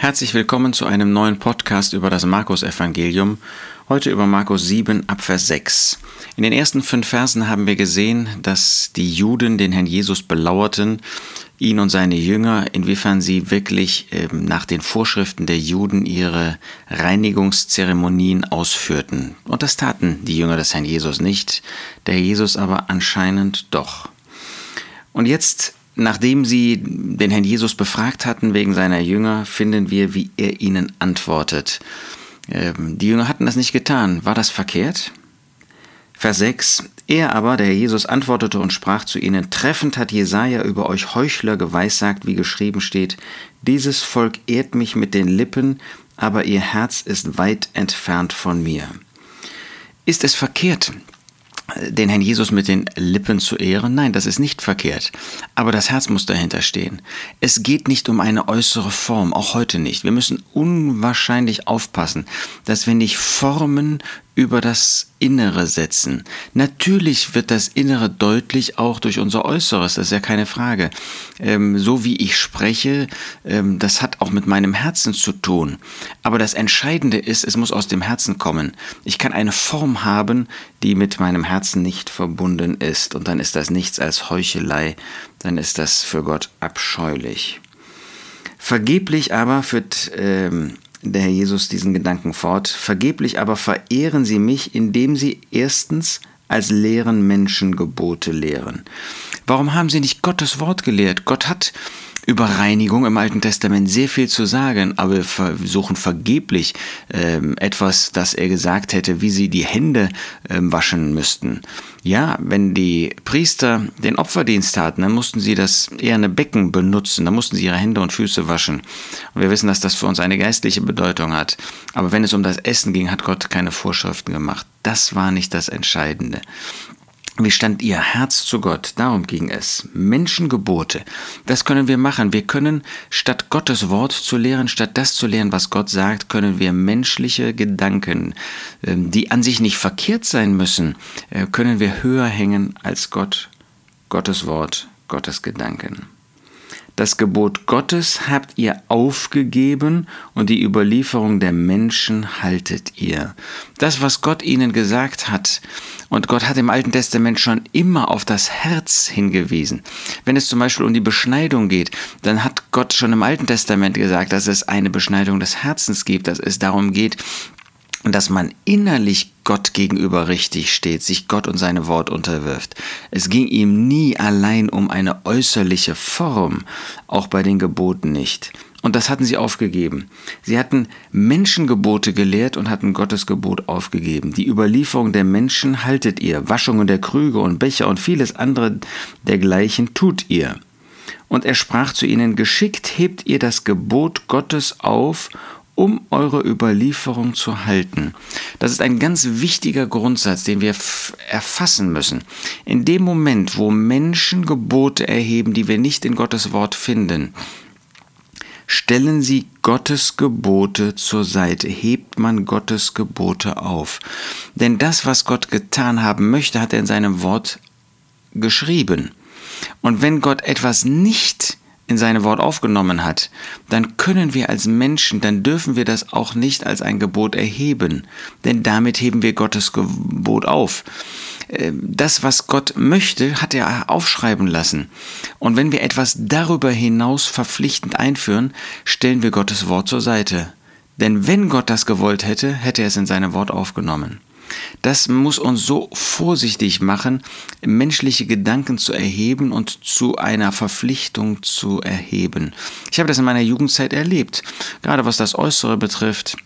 Herzlich willkommen zu einem neuen Podcast über das Markus-Evangelium. Heute über Markus 7 ab Vers 6. In den ersten fünf Versen haben wir gesehen, dass die Juden den Herrn Jesus belauerten, ihn und seine Jünger, inwiefern sie wirklich äh, nach den Vorschriften der Juden ihre Reinigungszeremonien ausführten. Und das taten die Jünger des Herrn Jesus nicht, der Jesus aber anscheinend doch. Und jetzt Nachdem sie den Herrn Jesus befragt hatten wegen seiner Jünger, finden wir, wie er ihnen antwortet. Ähm, die Jünger hatten das nicht getan. War das verkehrt? Vers 6. Er aber, der Herr Jesus, antwortete und sprach zu ihnen: Treffend hat Jesaja über euch Heuchler geweissagt, wie geschrieben steht: Dieses Volk ehrt mich mit den Lippen, aber ihr Herz ist weit entfernt von mir. Ist es verkehrt, den Herrn Jesus mit den Lippen zu ehren. Nein, das ist nicht verkehrt. Aber das Herz muss dahinter stehen. Es geht nicht um eine äußere Form, auch heute nicht. Wir müssen unwahrscheinlich aufpassen, dass wir nicht Formen über das Innere setzen. Natürlich wird das Innere deutlich auch durch unser Äußeres, das ist ja keine Frage. Ähm, so wie ich spreche, ähm, das hat auch mit meinem Herzen zu tun. Aber das Entscheidende ist, es muss aus dem Herzen kommen. Ich kann eine Form haben, die mit meinem Herzen nicht verbunden ist. Und dann ist das nichts als Heuchelei, dann ist das für Gott abscheulich. Vergeblich aber führt ähm, der Herr Jesus diesen Gedanken fort. Vergeblich aber verehren sie mich, indem sie erstens als leeren Menschen Gebote lehren. Warum haben sie nicht Gottes Wort gelehrt? Gott hat über Reinigung im Alten Testament sehr viel zu sagen, aber wir versuchen vergeblich ähm, etwas, das er gesagt hätte, wie sie die Hände ähm, waschen müssten. Ja, wenn die Priester den Opferdienst hatten, dann mussten sie das eher eine Becken benutzen, dann mussten sie ihre Hände und Füße waschen. Und wir wissen, dass das für uns eine geistliche Bedeutung hat. Aber wenn es um das Essen ging, hat Gott keine Vorschriften gemacht. Das war nicht das Entscheidende. Wie stand ihr Herz zu Gott? Darum ging es. Menschengebote. Das können wir machen. Wir können, statt Gottes Wort zu lehren, statt das zu lehren, was Gott sagt, können wir menschliche Gedanken, ähm, die an sich nicht verkehrt sein müssen, äh, können wir höher hängen als Gott, Gottes Wort, Gottes Gedanken. Das Gebot Gottes habt ihr aufgegeben und die Überlieferung der Menschen haltet ihr. Das, was Gott ihnen gesagt hat, und Gott hat im Alten Testament schon immer auf das Herz hingewiesen. Wenn es zum Beispiel um die Beschneidung geht, dann hat Gott schon im Alten Testament gesagt, dass es eine Beschneidung des Herzens gibt, dass es darum geht, dass man innerlich Gott gegenüber richtig steht, sich Gott und seine Wort unterwirft. Es ging ihm nie allein um eine äußerliche Form, auch bei den Geboten nicht. Und das hatten sie aufgegeben. Sie hatten Menschengebote gelehrt und hatten Gottes Gebot aufgegeben. Die Überlieferung der Menschen haltet ihr, Waschungen der Krüge und Becher und vieles andere dergleichen tut ihr. Und er sprach zu ihnen, geschickt hebt ihr das Gebot Gottes auf um eure Überlieferung zu halten. Das ist ein ganz wichtiger Grundsatz, den wir erfassen müssen. In dem Moment, wo Menschen Gebote erheben, die wir nicht in Gottes Wort finden, stellen sie Gottes Gebote zur Seite, hebt man Gottes Gebote auf. Denn das, was Gott getan haben möchte, hat er in seinem Wort geschrieben. Und wenn Gott etwas nicht in seine Wort aufgenommen hat, dann können wir als Menschen, dann dürfen wir das auch nicht als ein Gebot erheben, denn damit heben wir Gottes Gebot auf. Ähm, das, was Gott möchte, hat er aufschreiben lassen. Und wenn wir etwas darüber hinaus verpflichtend einführen, stellen wir Gottes Wort zur Seite. Denn wenn Gott das gewollt hätte, hätte er es in seinem Wort aufgenommen. Das muss uns so vorsichtig machen, menschliche Gedanken zu erheben und zu einer Verpflichtung zu erheben. Ich habe das in meiner Jugendzeit erlebt, gerade was das Äußere betrifft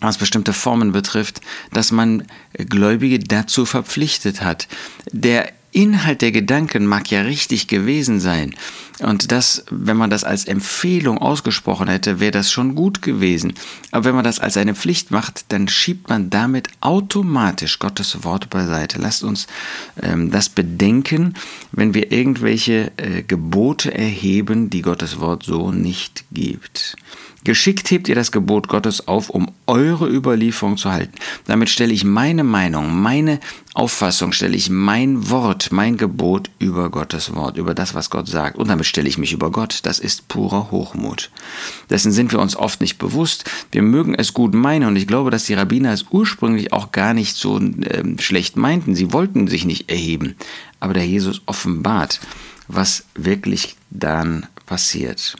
was bestimmte Formen betrifft, dass man Gläubige dazu verpflichtet hat. Der Inhalt der Gedanken mag ja richtig gewesen sein. Und das, wenn man das als Empfehlung ausgesprochen hätte, wäre das schon gut gewesen. Aber wenn man das als eine Pflicht macht, dann schiebt man damit automatisch Gottes Wort beiseite. Lasst uns ähm, das bedenken, wenn wir irgendwelche äh, Gebote erheben, die Gottes Wort so nicht gibt. Geschickt hebt ihr das Gebot Gottes auf, um eure Überlieferung zu halten. Damit stelle ich meine Meinung, meine Auffassung, stelle ich mein Wort, mein Gebot über Gottes Wort, über das, was Gott sagt. Und damit stelle ich mich über Gott. Das ist purer Hochmut. Dessen sind wir uns oft nicht bewusst. Wir mögen es gut meinen und ich glaube, dass die Rabbiner es ursprünglich auch gar nicht so äh, schlecht meinten. Sie wollten sich nicht erheben. Aber der Jesus offenbart, was wirklich dann passiert.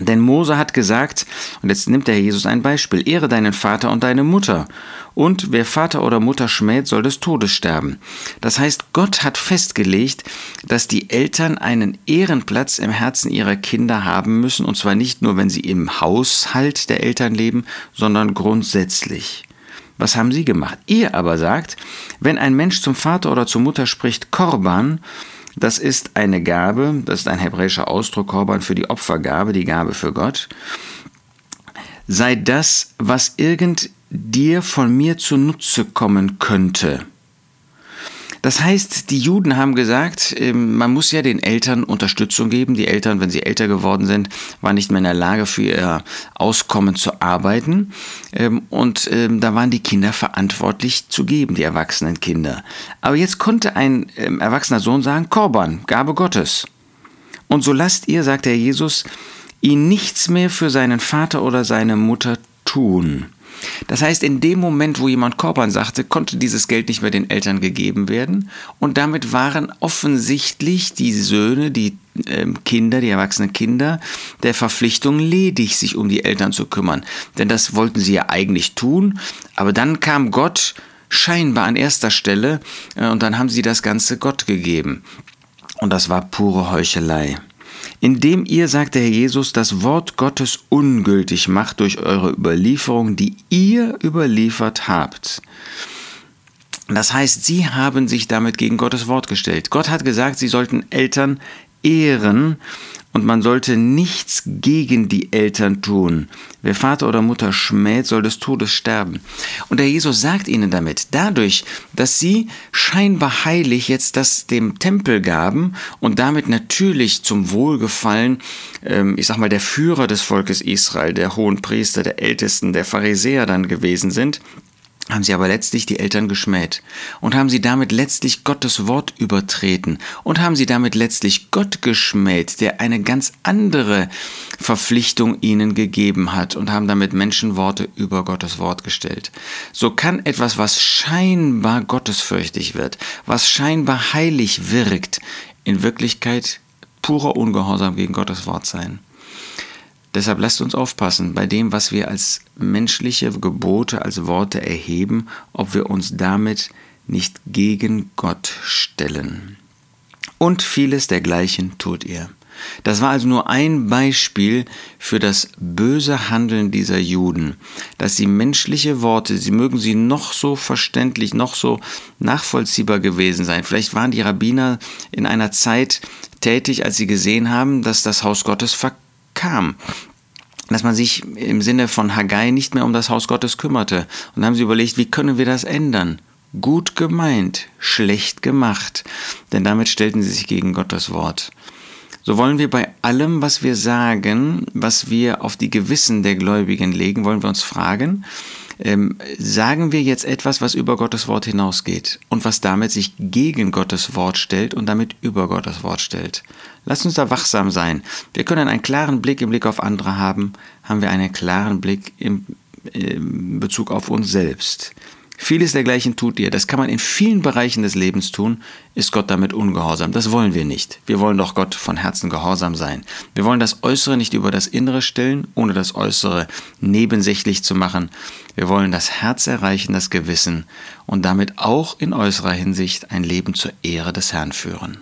Denn Mose hat gesagt, und jetzt nimmt der Jesus ein Beispiel, ehre deinen Vater und deine Mutter. Und wer Vater oder Mutter schmäht, soll des Todes sterben. Das heißt, Gott hat festgelegt, dass die Eltern einen Ehrenplatz im Herzen ihrer Kinder haben müssen, und zwar nicht nur, wenn sie im Haushalt der Eltern leben, sondern grundsätzlich. Was haben sie gemacht? Ihr aber sagt, wenn ein Mensch zum Vater oder zur Mutter spricht, Korban, das ist eine Gabe, das ist ein hebräischer Ausdruck, Korban für die Opfergabe, die Gabe für Gott. Sei das, was irgend dir von mir zunutze kommen könnte. Das heißt, die Juden haben gesagt, ähm, man muss ja den Eltern Unterstützung geben. Die Eltern, wenn sie älter geworden sind, waren nicht mehr in der Lage, für ihr Auskommen zu arbeiten. Ähm, und ähm, da waren die Kinder verantwortlich zu geben, die erwachsenen Kinder. Aber jetzt konnte ein erwachsener Sohn sagen, Korban, Gabe Gottes. Und so lasst ihr, sagt der Jesus, ihn nichts mehr für seinen Vater oder seine Mutter tun. Das heißt, in dem Moment, wo jemand Korban sagte, konnte dieses Geld nicht mehr den Eltern gegeben werden und damit waren offensichtlich die Söhne, die äh, Kinder, die erwachsenen Kinder, der Verpflichtung ledig, sich um die Eltern zu kümmern. Denn das wollten sie ja eigentlich tun, aber dann kam Gott scheinbar an erster Stelle äh, und dann haben sie das Ganze Gott gegeben. Und das war pure Heuchelei indem ihr, sagt der Herr Jesus, das Wort Gottes ungültig macht durch eure Überlieferung, die ihr überliefert habt. Das heißt, sie haben sich damit gegen Gottes Wort gestellt. Gott hat gesagt, sie sollten Eltern ehren und man sollte nichts gegen die Eltern tun. Wer Vater oder Mutter schmäht, soll des Todes sterben. Und der Jesus sagt ihnen damit, dadurch, dass sie scheinbar heilig jetzt das dem Tempel gaben und damit natürlich zum Wohlgefallen, ähm, ich sag mal, der Führer des Volkes Israel, der hohen Priester, der Ältesten, der Pharisäer dann gewesen sind, haben sie aber letztlich die Eltern geschmäht und haben sie damit letztlich Gottes Wort übertreten und haben sie damit letztlich Gott geschmäht, der eine ganz andere Verpflichtung ihnen gegeben hat und haben damit Menschenworte über Gottes Wort gestellt. So kann etwas, was scheinbar gottesfürchtig wird, was scheinbar heilig wirkt, in Wirklichkeit purer Ungehorsam gegen Gottes Wort sein. Deshalb lasst uns aufpassen bei dem, was wir als menschliche Gebote, als Worte erheben, ob wir uns damit nicht gegen Gott stellen. Und vieles dergleichen tut ihr. Das war also nur ein Beispiel für das böse Handeln dieser Juden, dass sie menschliche Worte, sie mögen sie noch so verständlich, noch so nachvollziehbar gewesen sein. Vielleicht waren die Rabbiner in einer Zeit tätig, als sie gesehen haben, dass das Haus Gottes verkauft kam dass man sich im Sinne von Haggai nicht mehr um das Haus Gottes kümmerte. Und haben sie überlegt, wie können wir das ändern? Gut gemeint, schlecht gemacht, denn damit stellten sie sich gegen Gottes Wort. So wollen wir bei allem, was wir sagen, was wir auf die Gewissen der Gläubigen legen, wollen wir uns fragen, ähm, sagen wir jetzt etwas, was über Gottes Wort hinausgeht und was damit sich gegen Gottes Wort stellt und damit über Gottes Wort stellt. Lasst uns da wachsam sein. Wir können einen klaren Blick im Blick auf andere haben, haben wir einen klaren Blick im, im Bezug auf uns selbst. Vieles dergleichen tut ihr. Das kann man in vielen Bereichen des Lebens tun. Ist Gott damit ungehorsam? Das wollen wir nicht. Wir wollen doch Gott von Herzen gehorsam sein. Wir wollen das Äußere nicht über das Innere stellen, ohne das Äußere nebensächlich zu machen. Wir wollen das Herz erreichen, das Gewissen und damit auch in äußerer Hinsicht ein Leben zur Ehre des Herrn führen.